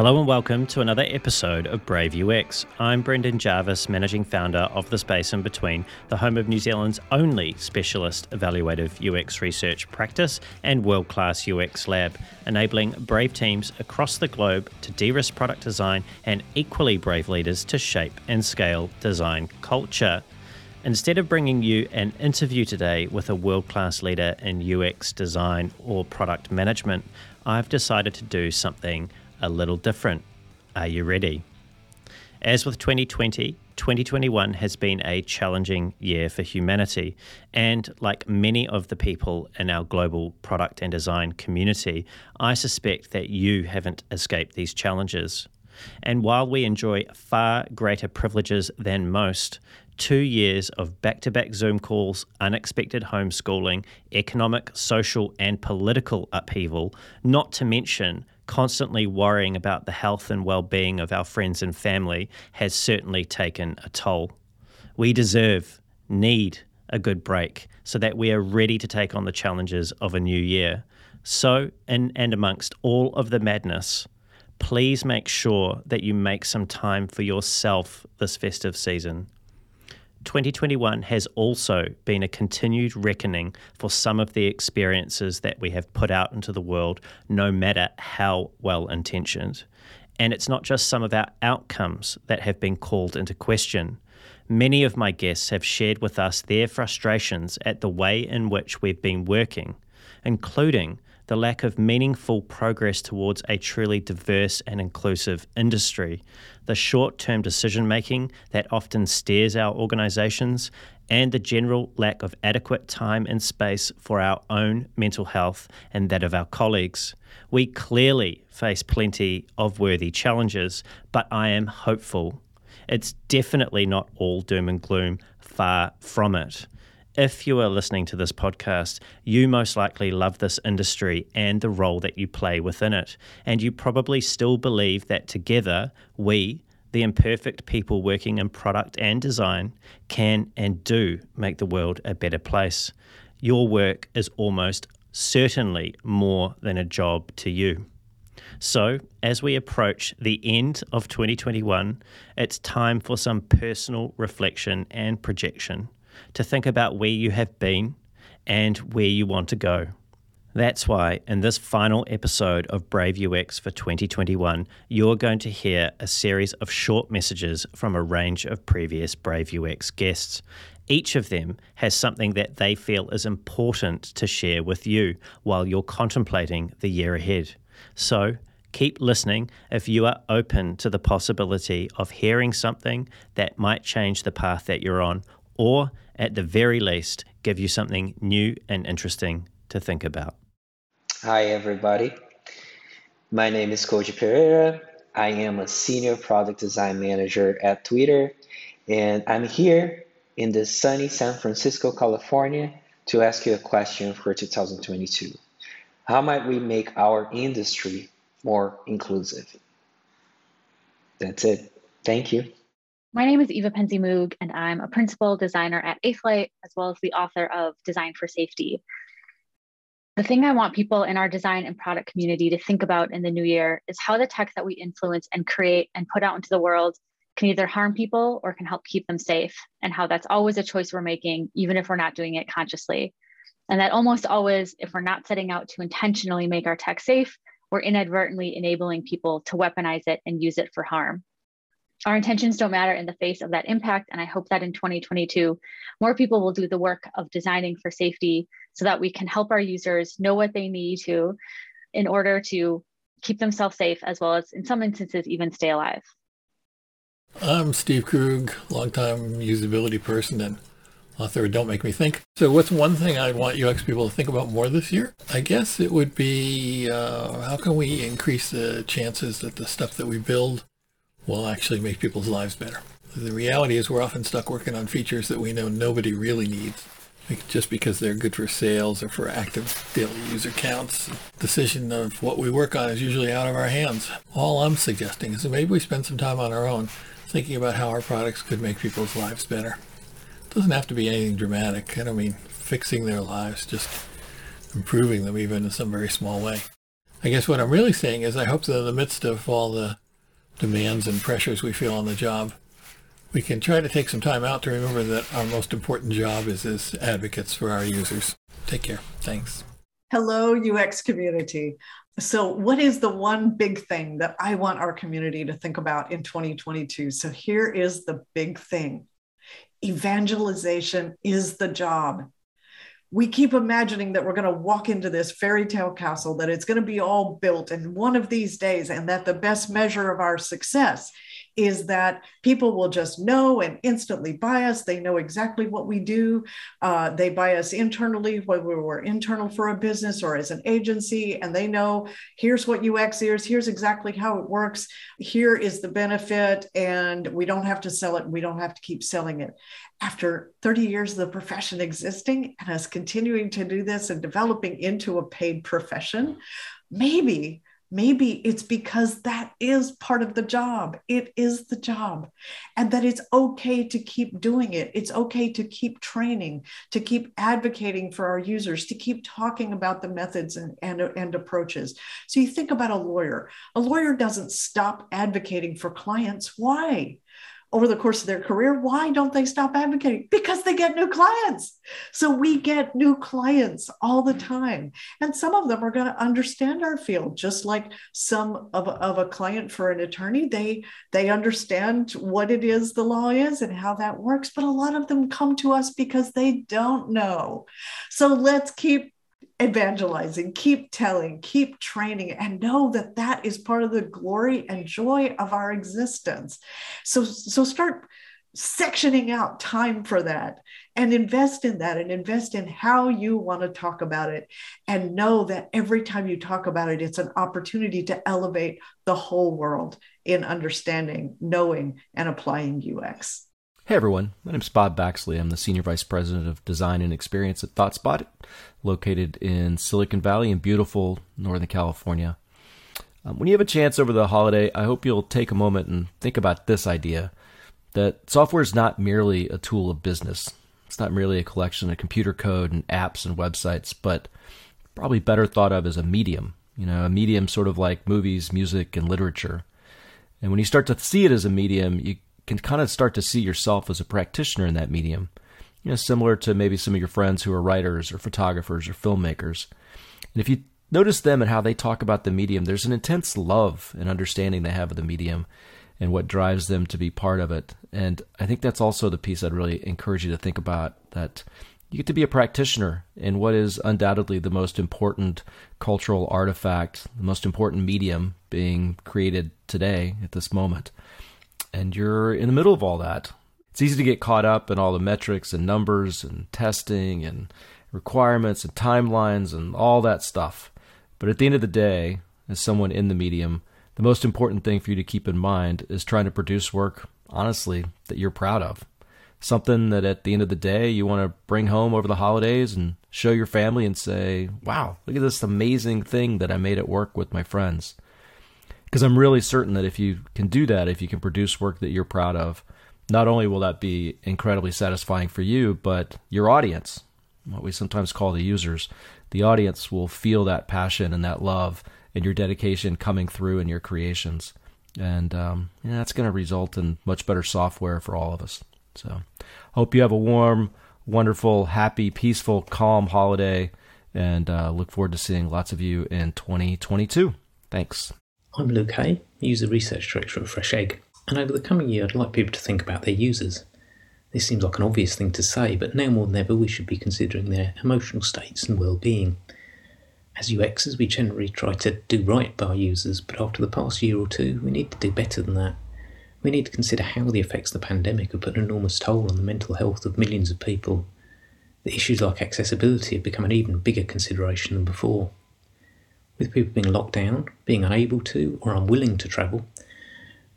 Hello and welcome to another episode of Brave UX. I'm Brendan Jarvis, managing founder of The Space in Between, the home of New Zealand's only specialist evaluative UX research practice and world class UX lab, enabling brave teams across the globe to de risk product design and equally brave leaders to shape and scale design culture. Instead of bringing you an interview today with a world class leader in UX design or product management, I've decided to do something a little different. Are you ready? As with 2020, 2021 has been a challenging year for humanity. And like many of the people in our global product and design community, I suspect that you haven't escaped these challenges. And while we enjoy far greater privileges than most, two years of back to back Zoom calls, unexpected homeschooling, economic, social, and political upheaval, not to mention constantly worrying about the health and well being of our friends and family has certainly taken a toll. We deserve, need a good break so that we are ready to take on the challenges of a new year. So, in and amongst all of the madness, please make sure that you make some time for yourself this festive season. 2021 has also been a continued reckoning for some of the experiences that we have put out into the world, no matter how well intentioned. And it's not just some of our outcomes that have been called into question. Many of my guests have shared with us their frustrations at the way in which we've been working, including the lack of meaningful progress towards a truly diverse and inclusive industry, the short term decision making that often steers our organisations, and the general lack of adequate time and space for our own mental health and that of our colleagues. We clearly face plenty of worthy challenges, but I am hopeful. It's definitely not all doom and gloom, far from it if you are listening to this podcast, you most likely love this industry and the role that you play within it. And you probably still believe that together, we, the imperfect people working in product and design, can and do make the world a better place. Your work is almost certainly more than a job to you. So, as we approach the end of 2021, it's time for some personal reflection and projection to think about where you have been and where you want to go. That's why, in this final episode of Brave UX for 2021, you're going to hear a series of short messages from a range of previous Brave UX guests. Each of them has something that they feel is important to share with you while you're contemplating the year ahead. So, keep listening if you are open to the possibility of hearing something that might change the path that you're on or at the very least, give you something new and interesting to think about. Hi, everybody. My name is Koji Pereira. I am a senior product design manager at Twitter, and I'm here in the sunny San Francisco, California, to ask you a question for 2022. How might we make our industry more inclusive? That's it. Thank you. My name is Eva PenzeyMoog, and I'm a principal designer at 8th Light, as well as the author of Design for Safety. The thing I want people in our design and product community to think about in the new year is how the tech that we influence and create and put out into the world can either harm people or can help keep them safe, and how that's always a choice we're making, even if we're not doing it consciously. And that almost always, if we're not setting out to intentionally make our tech safe, we're inadvertently enabling people to weaponize it and use it for harm our intentions don't matter in the face of that impact. And I hope that in 2022, more people will do the work of designing for safety so that we can help our users know what they need to in order to keep themselves safe, as well as in some instances, even stay alive. I'm Steve Krug, longtime usability person and author of Don't Make Me Think. So what's one thing I want UX people to think about more this year? I guess it would be uh, how can we increase the chances that the stuff that we build will actually make people's lives better. The reality is we're often stuck working on features that we know nobody really needs just because they're good for sales or for active daily user counts. Decision of what we work on is usually out of our hands. All I'm suggesting is that maybe we spend some time on our own thinking about how our products could make people's lives better. It doesn't have to be anything dramatic. I don't mean fixing their lives, just improving them even in some very small way. I guess what I'm really saying is I hope that in the midst of all the demands and pressures we feel on the job, we can try to take some time out to remember that our most important job is as advocates for our users. Take care. Thanks. Hello, UX community. So, what is the one big thing that I want our community to think about in 2022? So, here is the big thing evangelization is the job. We keep imagining that we're going to walk into this fairy tale castle, that it's going to be all built in one of these days, and that the best measure of our success is that people will just know and instantly buy us. They know exactly what we do. Uh, they buy us internally, whether we're internal for a business or as an agency, and they know here's what UX is, here's exactly how it works, here is the benefit, and we don't have to sell it, we don't have to keep selling it. After 30 years of the profession existing and us continuing to do this and developing into a paid profession, maybe maybe it's because that is part of the job. It is the job. And that it's okay to keep doing it. It's okay to keep training, to keep advocating for our users, to keep talking about the methods and, and, and approaches. So you think about a lawyer. A lawyer doesn't stop advocating for clients. Why? Over the course of their career. Why don't they stop advocating? Because they get new clients. So we get new clients all the time. And some of them are going to understand our field, just like some of, of a client for an attorney. They they understand what it is the law is and how that works. But a lot of them come to us because they don't know. So let's keep evangelizing, keep telling, keep training, and know that that is part of the glory and joy of our existence. So, so start sectioning out time for that and invest in that and invest in how you want to talk about it and know that every time you talk about it it's an opportunity to elevate the whole world in understanding knowing and applying ux Hey everyone, my name is Bob Baxley. I'm the Senior Vice President of Design and Experience at ThoughtSpot, located in Silicon Valley in beautiful Northern California. Um, when you have a chance over the holiday, I hope you'll take a moment and think about this idea that software is not merely a tool of business. It's not merely a collection of computer code and apps and websites, but probably better thought of as a medium. You know, a medium sort of like movies, music, and literature. And when you start to see it as a medium, you can kind of start to see yourself as a practitioner in that medium. You know, similar to maybe some of your friends who are writers or photographers or filmmakers. And if you notice them and how they talk about the medium, there's an intense love and understanding they have of the medium and what drives them to be part of it. And I think that's also the piece I'd really encourage you to think about that you get to be a practitioner in what is undoubtedly the most important cultural artifact, the most important medium being created today at this moment and you're in the middle of all that. It's easy to get caught up in all the metrics and numbers and testing and requirements and timelines and all that stuff. But at the end of the day, as someone in the medium, the most important thing for you to keep in mind is trying to produce work, honestly, that you're proud of. Something that at the end of the day you want to bring home over the holidays and show your family and say, wow, look at this amazing thing that I made at work with my friends because I'm really certain that if you can do that, if you can produce work that you're proud of, not only will that be incredibly satisfying for you, but your audience, what we sometimes call the users, the audience will feel that passion and that love and your dedication coming through in your creations. And um, yeah, that's going to result in much better software for all of us. So, hope you have a warm, wonderful, happy, peaceful, calm holiday, and uh, look forward to seeing lots of you in 2022. Thanks. I'm Luke Hay, User Research Director at Fresh Egg, and over the coming year I'd like people to think about their users. This seems like an obvious thing to say, but now more than ever we should be considering their emotional states and well-being. As UXers, we generally try to do right by our users, but after the past year or two, we need to do better than that. We need to consider how the effects of the pandemic have put an enormous toll on the mental health of millions of people. The issues like accessibility have become an even bigger consideration than before with people being locked down, being unable to or unwilling to travel,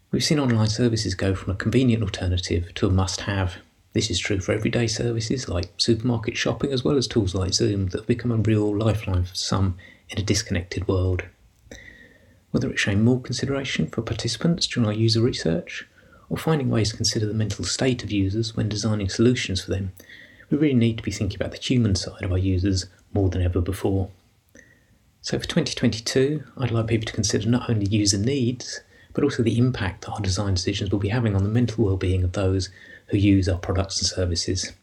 we've seen online services go from a convenient alternative to a must have. This is true for everyday services like supermarket shopping, as well as tools like Zoom that have become a real lifeline for some in a disconnected world. Whether it's showing more consideration for participants during our user research, or finding ways to consider the mental state of users when designing solutions for them, we really need to be thinking about the human side of our users more than ever before. So for 2022, I'd like people to consider not only user needs, but also the impact that our design decisions will be having on the mental well-being of those who use our products and services.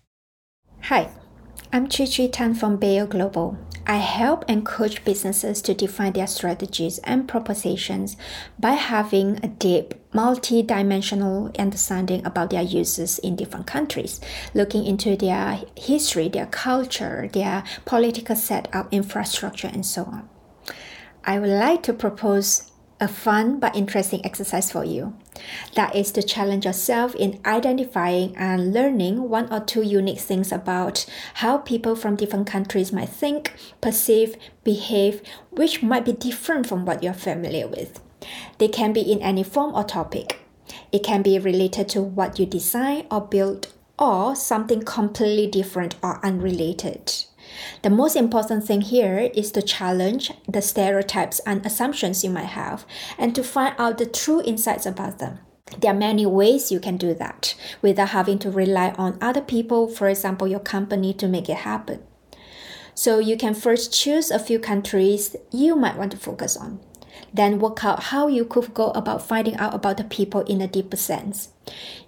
Hi, I'm Chi Chi Tan from Bayer Global. I help and coach businesses to define their strategies and propositions by having a deep, multi dimensional understanding about their users in different countries, looking into their history, their culture, their political setup, infrastructure, and so on. I would like to propose a fun but interesting exercise for you. That is to challenge yourself in identifying and learning one or two unique things about how people from different countries might think, perceive, behave, which might be different from what you're familiar with. They can be in any form or topic. It can be related to what you design or build, or something completely different or unrelated. The most important thing here is to challenge the stereotypes and assumptions you might have and to find out the true insights about them. There are many ways you can do that without having to rely on other people, for example, your company, to make it happen. So you can first choose a few countries you might want to focus on. Then work out how you could go about finding out about the people in a deeper sense.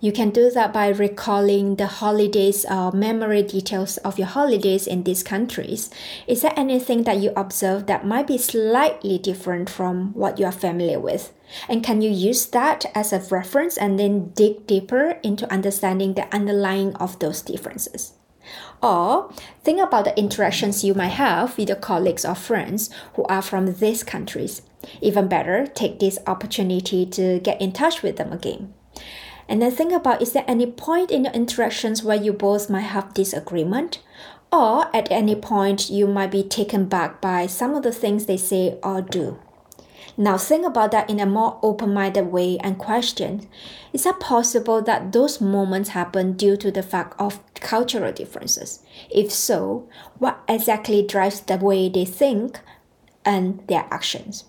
You can do that by recalling the holidays or uh, memory details of your holidays in these countries. Is there anything that you observe that might be slightly different from what you are familiar with? And can you use that as a reference and then dig deeper into understanding the underlying of those differences? Or think about the interactions you might have with your colleagues or friends who are from these countries. Even better, take this opportunity to get in touch with them again. And then think about is there any point in your interactions where you both might have disagreement? Or at any point you might be taken back by some of the things they say or do. Now think about that in a more open-minded way and question, is it possible that those moments happen due to the fact of cultural differences? If so, what exactly drives the way they think and their actions?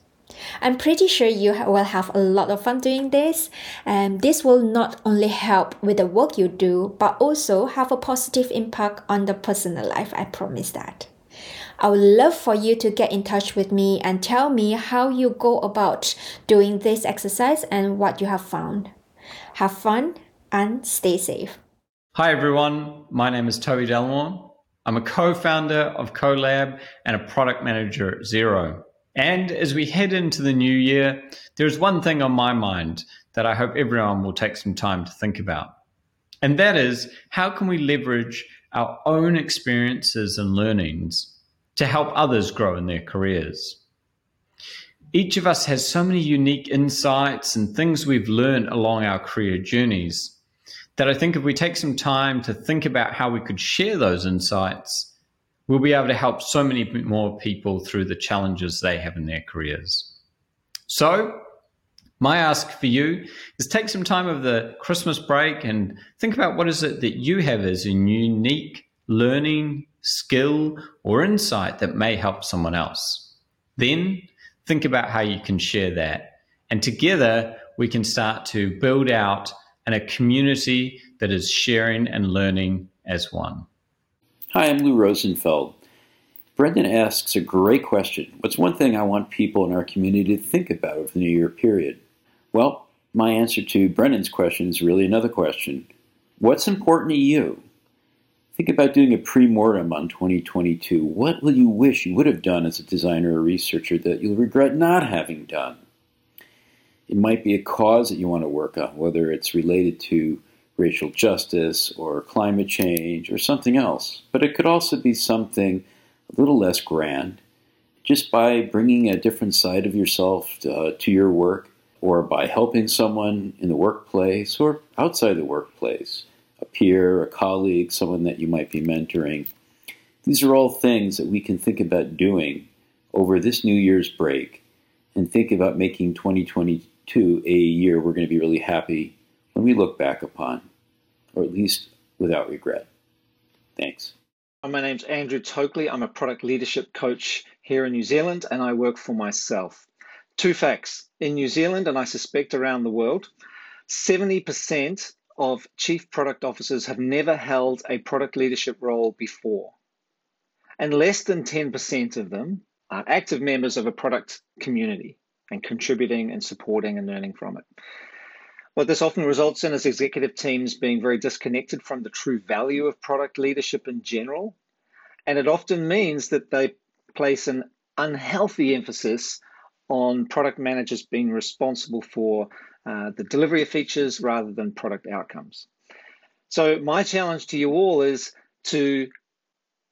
I'm pretty sure you will have a lot of fun doing this, and this will not only help with the work you do, but also have a positive impact on the personal life. I promise that. I would love for you to get in touch with me and tell me how you go about doing this exercise and what you have found. Have fun and stay safe. Hi everyone, my name is Toby Delamore. I'm a co founder of CoLab and a product manager at Xero. And as we head into the new year, there's one thing on my mind that I hope everyone will take some time to think about. And that is how can we leverage our own experiences and learnings to help others grow in their careers? Each of us has so many unique insights and things we've learned along our career journeys that I think if we take some time to think about how we could share those insights, we'll be able to help so many more people through the challenges they have in their careers. So, my ask for you is take some time of the Christmas break and think about what is it that you have as a unique learning skill or insight that may help someone else. Then think about how you can share that. And together we can start to build out in a community that is sharing and learning as one. Hi, I'm Lou Rosenfeld. Brendan asks a great question. What's one thing I want people in our community to think about over the New Year period? Well, my answer to Brendan's question is really another question. What's important to you? Think about doing a pre-mortem on 2022. What will you wish you would have done as a designer or researcher that you'll regret not having done? It might be a cause that you want to work on, whether it's related to racial justice or climate change or something else. But it could also be something a little less grand, just by bringing a different side of yourself to, uh, to your work or by helping someone in the workplace or outside the workplace, a peer, a colleague, someone that you might be mentoring. These are all things that we can think about doing over this New Year's break and think about making 2022 a year we're going to be really happy we look back upon, or at least without regret. Thanks. My name's Andrew Tokley. I'm a product leadership coach here in New Zealand and I work for myself. Two facts in New Zealand, and I suspect around the world, 70% of chief product officers have never held a product leadership role before. And less than 10% of them are active members of a product community and contributing and supporting and learning from it. What this often results in is executive teams being very disconnected from the true value of product leadership in general. And it often means that they place an unhealthy emphasis on product managers being responsible for uh, the delivery of features rather than product outcomes. So, my challenge to you all is to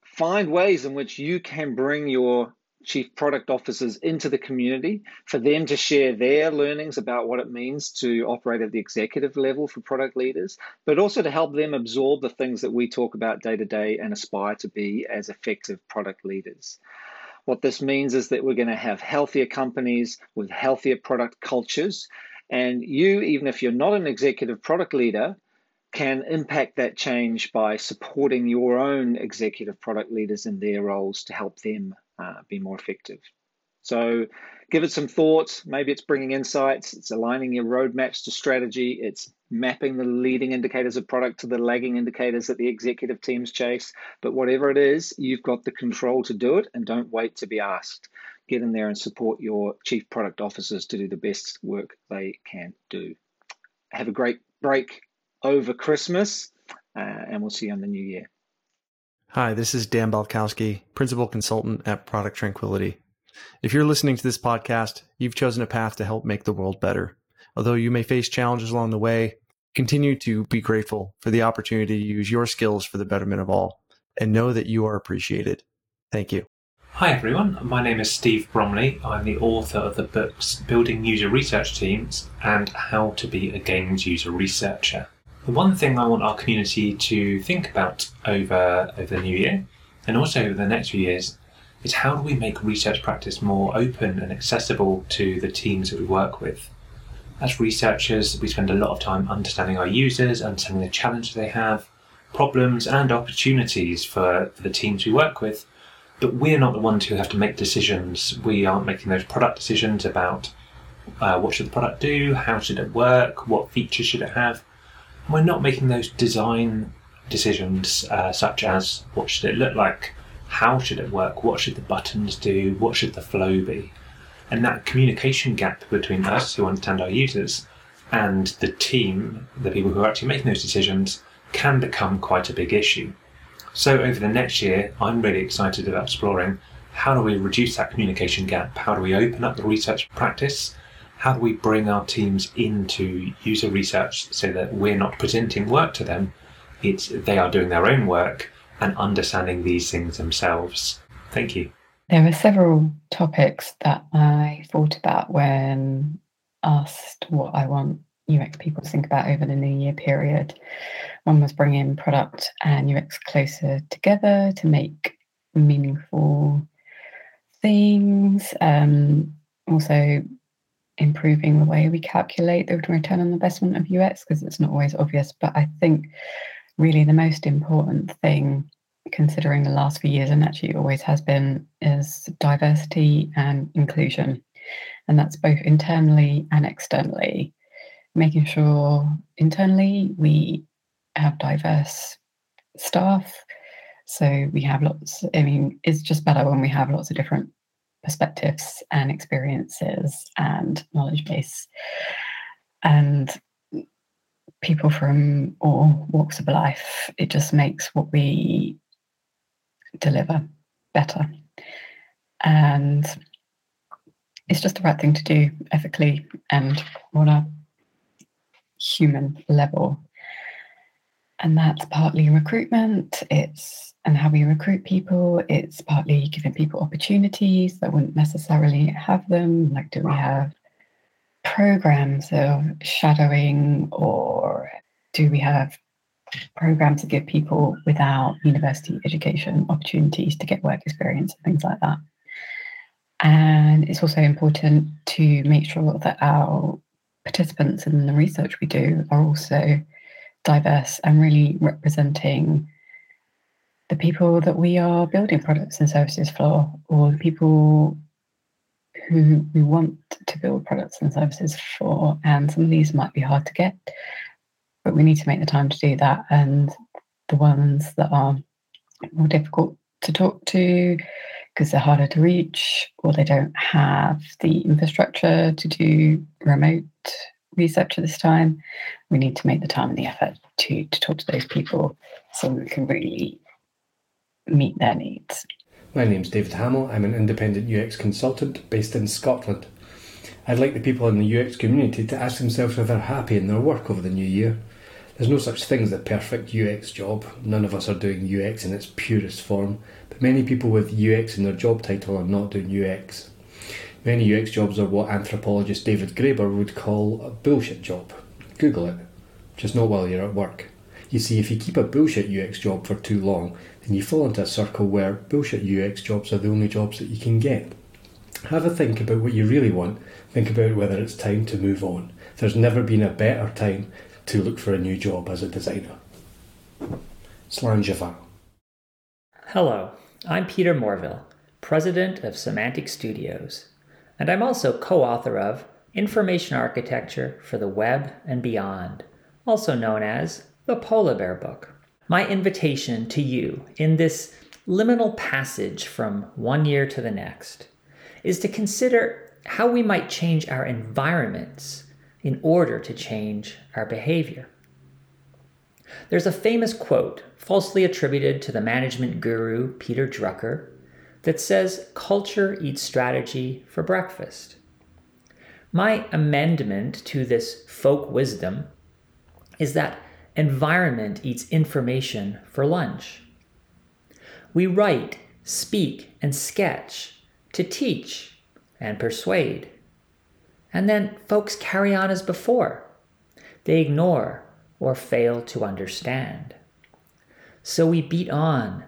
find ways in which you can bring your chief product officers into the community for them to share their learnings about what it means to operate at the executive level for product leaders, but also to help them absorb the things that we talk about day to day and aspire to be as effective product leaders. What this means is that we're going to have healthier companies with healthier product cultures. And you, even if you're not an executive product leader, can impact that change by supporting your own executive product leaders in their roles to help them uh, be more effective. So give it some thought. Maybe it's bringing insights, it's aligning your roadmaps to strategy, it's mapping the leading indicators of product to the lagging indicators that the executive teams chase. But whatever it is, you've got the control to do it and don't wait to be asked. Get in there and support your chief product officers to do the best work they can do. Have a great break over Christmas, uh, and we'll see you on the new year. Hi, this is Dan Balkowski, Principal Consultant at Product Tranquility. If you're listening to this podcast, you've chosen a path to help make the world better. Although you may face challenges along the way, continue to be grateful for the opportunity to use your skills for the betterment of all and know that you are appreciated. Thank you. Hi everyone, my name is Steve Bromley. I'm the author of the books Building User Research Teams and How to Be a Games User Researcher. The one thing I want our community to think about over, over the new year and also over the next few years is how do we make research practice more open and accessible to the teams that we work with. As researchers, we spend a lot of time understanding our users, understanding the challenges they have, problems and opportunities for, for the teams we work with. But we're not the ones who have to make decisions. We aren't making those product decisions about uh, what should the product do, how should it work, what features should it have we're not making those design decisions uh, such as what should it look like, how should it work, what should the buttons do, what should the flow be. And that communication gap between us who understand our users and the team, the people who are actually making those decisions, can become quite a big issue. So over the next year, I'm really excited about exploring how do we reduce that communication gap? How do we open up the research practice? How do we bring our teams into user research so that we're not presenting work to them? It's they are doing their own work and understanding these things themselves. Thank you. There were several topics that I thought about when asked what I want UX people to think about over the new year period. One was bringing product and UX closer together to make meaningful things. Um, also, improving the way we calculate the return on investment of UX because it's not always obvious. But I think really the most important thing, considering the last few years, and actually always has been, is diversity and inclusion. And that's both internally and externally, making sure internally we have diverse staff. So we have lots, I mean, it's just better when we have lots of different perspectives and experiences and knowledge base. And people from all walks of life it just makes what we deliver better. And it's just the right thing to do ethically and on a human level and that's partly recruitment it's and how we recruit people. It's partly giving people opportunities that wouldn't necessarily have them. Like, do we have programs of shadowing, or do we have programs to give people without university education opportunities to get work experience and things like that? And it's also important to make sure that our participants in the research we do are also diverse and really representing the people that we are building products and services for, or the people who we want to build products and services for. And some of these might be hard to get, but we need to make the time to do that. And the ones that are more difficult to talk to because they're harder to reach or they don't have the infrastructure to do remote research at this time. We need to make the time and the effort to, to talk to those people so we can really meet their needs. My name's David Hamill. I'm an independent UX consultant based in Scotland. I'd like the people in the UX community to ask themselves if they're happy in their work over the new year. There's no such thing as a perfect UX job. None of us are doing UX in its purest form, but many people with UX in their job title are not doing UX. Many UX jobs are what anthropologist David Graeber would call a bullshit job. Google it. Just not while you're at work. You see, if you keep a bullshit UX job for too long, then you fall into a circle where bullshit UX jobs are the only jobs that you can get. Have a think about what you really want. Think about whether it's time to move on. There's never been a better time to look for a new job as a designer. Slanjava. Hello, I'm Peter Morville, President of Semantic Studios, and I'm also co author of Information Architecture for the Web and Beyond, also known as the Polar Bear Book. My invitation to you in this liminal passage from one year to the next is to consider how we might change our environments in order to change our behavior. There's a famous quote, falsely attributed to the management guru Peter Drucker, that says culture eats strategy for breakfast. My amendment to this folk wisdom is that environment eats information for lunch. We write, speak, and sketch to teach and persuade. And then folks carry on as before. They ignore or fail to understand. So we beat on,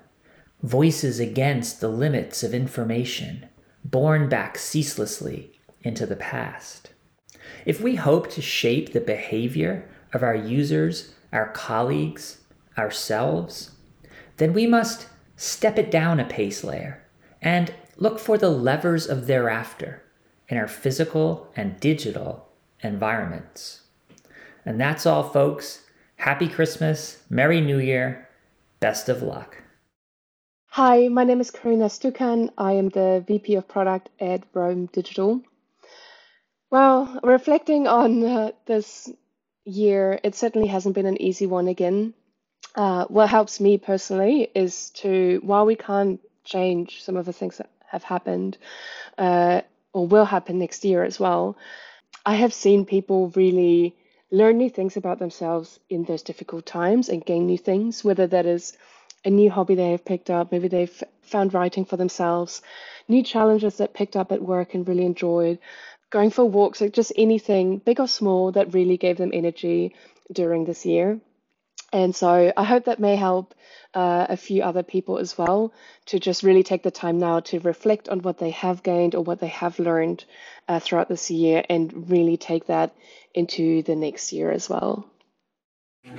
voices against the limits of information, borne back ceaselessly into the past. If we hope to shape the behavior of our users, our colleagues, ourselves, then we must step it down a pace layer and look for the levers of thereafter in our physical and digital environments. And that's all, folks. Happy Christmas, Merry New Year, best of luck. Hi, my name is Karina Stukan. I am the VP of Product at Rome Digital. Well, reflecting on uh, this year, it certainly hasn't been an easy one again. Uh, what helps me personally is to, while we can't change some of the things that have happened, uh, or will happen next year as well, I have seen people really learn new things about themselves in those difficult times and gain new things, whether that is a new hobby they have picked up, maybe they've found writing for themselves, new challenges that picked up at work and really enjoyed, going for walks, like just anything, big or small, that really gave them energy during this year. And so I hope that may help uh, a few other people as well to just really take the time now to reflect on what they have gained or what they have learned uh, throughout this year and really take that into the next year as well.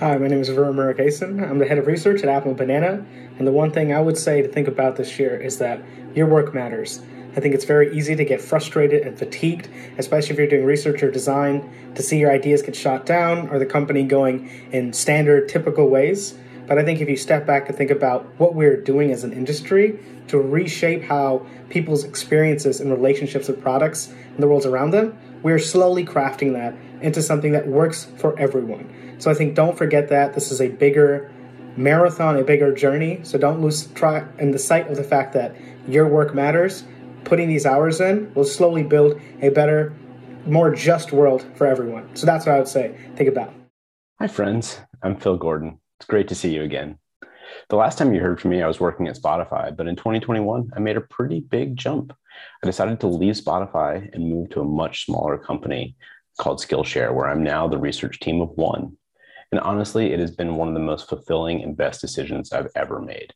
Hi, my name is Varun Murugesan. I'm the head of research at Apple Banana. And the one thing I would say to think about this year is that your work matters. I think it's very easy to get frustrated and fatigued, especially if you're doing research or design, to see your ideas get shot down or the company going in standard, typical ways. But I think if you step back and think about what we're doing as an industry to reshape how people's experiences and relationships with products and the worlds around them, we're slowly crafting that into something that works for everyone. So I think don't forget that this is a bigger marathon, a bigger journey. So don't lose track in the sight of the fact that your work matters putting these hours in will slowly build a better, more just world for everyone. So that's what I would say. Think about. Hi, friends. I'm Phil Gordon. It's great to see you again. The last time you heard from me, I was working at Spotify, but in 2021, I made a pretty big jump. I decided to leave Spotify and move to a much smaller company called Skillshare, where I'm now the research team of one. And honestly, it has been one of the most fulfilling and best decisions I've ever made.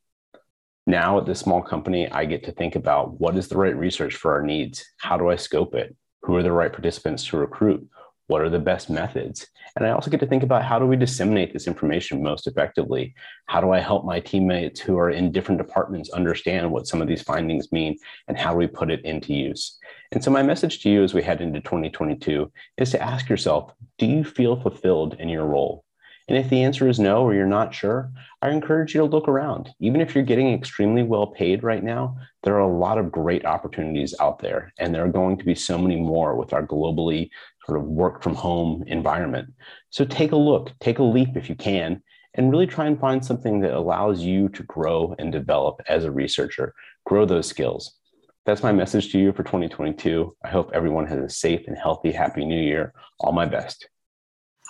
Now at this small company, I get to think about what is the right research for our needs? How do I scope it? Who are the right participants to recruit? What are the best methods? And I also get to think about how do we disseminate this information most effectively? How do I help my teammates who are in different departments understand what some of these findings mean and how we put it into use? And so, my message to you as we head into 2022 is to ask yourself do you feel fulfilled in your role? And if the answer is no, or you're not sure, I encourage you to look around. Even if you're getting extremely well paid right now, there are a lot of great opportunities out there. And there are going to be so many more with our globally sort of work from home environment. So take a look, take a leap if you can, and really try and find something that allows you to grow and develop as a researcher, grow those skills. That's my message to you for 2022. I hope everyone has a safe and healthy, happy new year. All my best.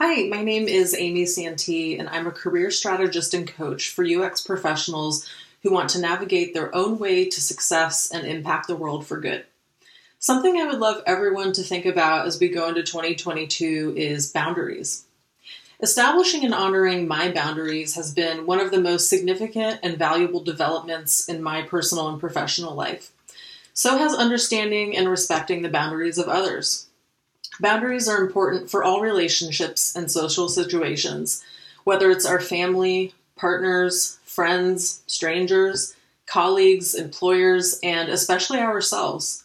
Hi, my name is Amy Santee, and I'm a career strategist and coach for UX professionals who want to navigate their own way to success and impact the world for good. Something I would love everyone to think about as we go into 2022 is boundaries. Establishing and honoring my boundaries has been one of the most significant and valuable developments in my personal and professional life. So has understanding and respecting the boundaries of others. Boundaries are important for all relationships and social situations, whether it's our family, partners, friends, strangers, colleagues, employers, and especially ourselves.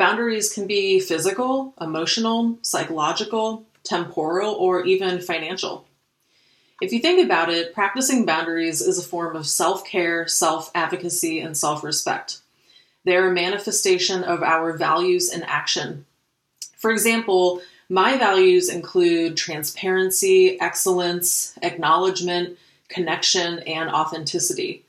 Boundaries can be physical, emotional, psychological, temporal, or even financial. If you think about it, practicing boundaries is a form of self care, self advocacy, and self respect. They're a manifestation of our values in action. For example, my values include transparency, excellence, acknowledgement, connection, and authenticity.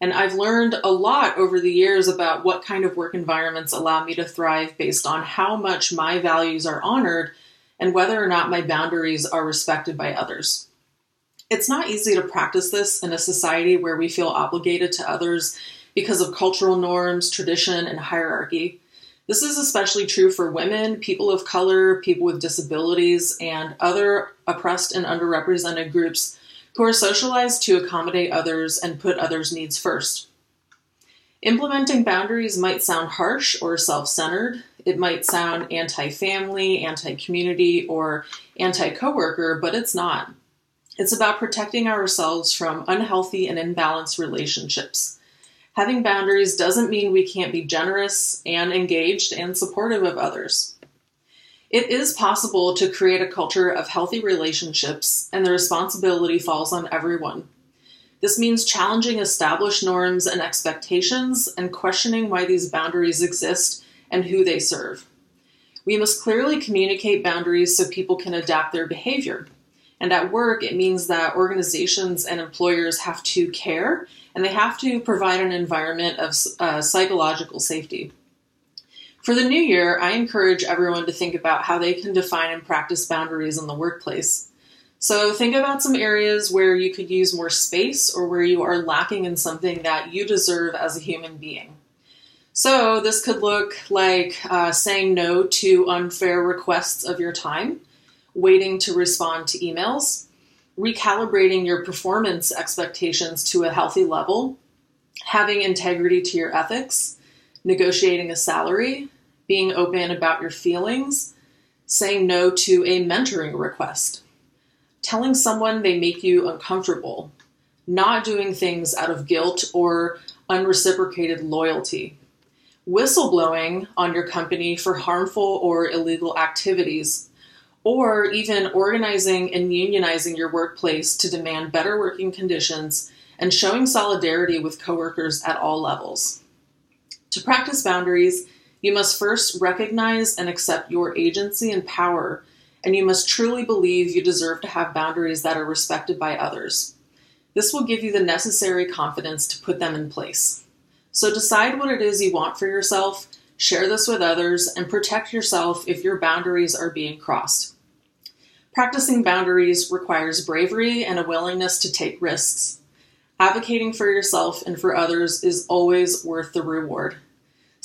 And I've learned a lot over the years about what kind of work environments allow me to thrive based on how much my values are honored and whether or not my boundaries are respected by others. It's not easy to practice this in a society where we feel obligated to others because of cultural norms, tradition, and hierarchy. This is especially true for women, people of color, people with disabilities, and other oppressed and underrepresented groups who are socialized to accommodate others and put others' needs first. Implementing boundaries might sound harsh or self centered. It might sound anti family, anti community, or anti coworker, but it's not. It's about protecting ourselves from unhealthy and imbalanced relationships. Having boundaries doesn't mean we can't be generous and engaged and supportive of others. It is possible to create a culture of healthy relationships, and the responsibility falls on everyone. This means challenging established norms and expectations and questioning why these boundaries exist and who they serve. We must clearly communicate boundaries so people can adapt their behavior. And at work, it means that organizations and employers have to care and they have to provide an environment of uh, psychological safety. For the new year, I encourage everyone to think about how they can define and practice boundaries in the workplace. So think about some areas where you could use more space or where you are lacking in something that you deserve as a human being. So this could look like uh, saying no to unfair requests of your time, waiting to respond to emails, recalibrating your performance expectations to a healthy level, having integrity to your ethics, negotiating a salary, being open about your feelings, saying no to a mentoring request telling someone they make you uncomfortable, not doing things out of guilt or unreciprocated loyalty, whistleblowing on your company for harmful or illegal activities, or even organizing and unionizing your workplace to demand better working conditions and showing solidarity with coworkers at all levels. To practice boundaries, you must first recognize and accept your agency and power and you must truly believe you deserve to have boundaries that are respected by others. This will give you the necessary confidence to put them in place. So decide what it is you want for yourself, share this with others, and protect yourself if your boundaries are being crossed. Practicing boundaries requires bravery and a willingness to take risks. Advocating for yourself and for others is always worth the reward.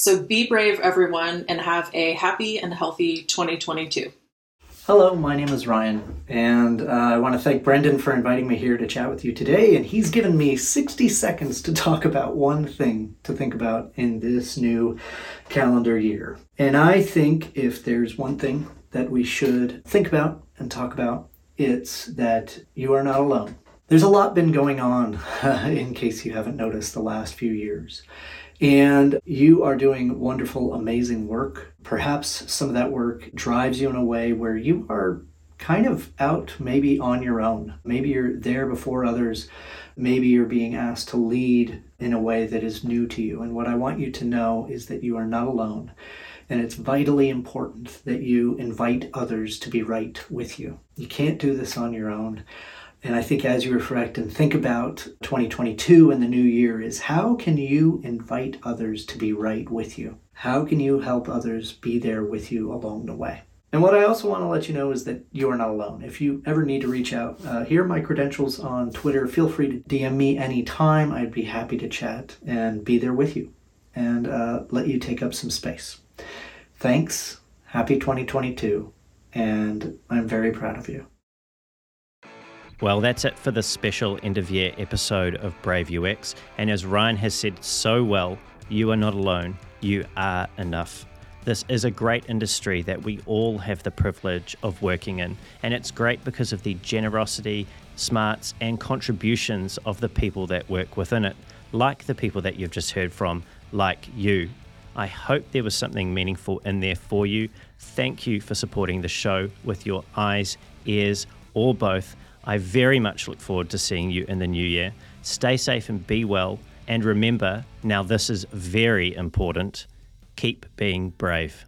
So be brave, everyone, and have a happy and healthy 2022. Hello, my name is Ryan, and uh, I want to thank Brendan for inviting me here to chat with you today. And he's given me 60 seconds to talk about one thing to think about in this new calendar year. And I think if there's one thing that we should think about and talk about, it's that you are not alone. There's a lot been going on, in case you haven't noticed, the last few years. And you are doing wonderful, amazing work. Perhaps some of that work drives you in a way where you are kind of out maybe on your own. Maybe you're there before others. Maybe you're being asked to lead in a way that is new to you. And what I want you to know is that you are not alone. And it's vitally important that you invite others to be right with you. You can't do this on your own. And I think as you reflect and think about 2022 and the new year, is how can you invite others to be right with you? How can you help others be there with you along the way? And what I also want to let you know is that you are not alone. If you ever need to reach out, uh, here are my credentials on Twitter. Feel free to DM me anytime. I'd be happy to chat and be there with you and uh, let you take up some space. Thanks. Happy 2022. And I'm very proud of you. Well, that's it for this special end of year episode of Brave UX. And as Ryan has said so well, you are not alone, you are enough. This is a great industry that we all have the privilege of working in, and it's great because of the generosity, smarts, and contributions of the people that work within it, like the people that you've just heard from, like you. I hope there was something meaningful in there for you. Thank you for supporting the show with your eyes, ears, or both. I very much look forward to seeing you in the new year. Stay safe and be well. And remember, now this is very important keep being brave.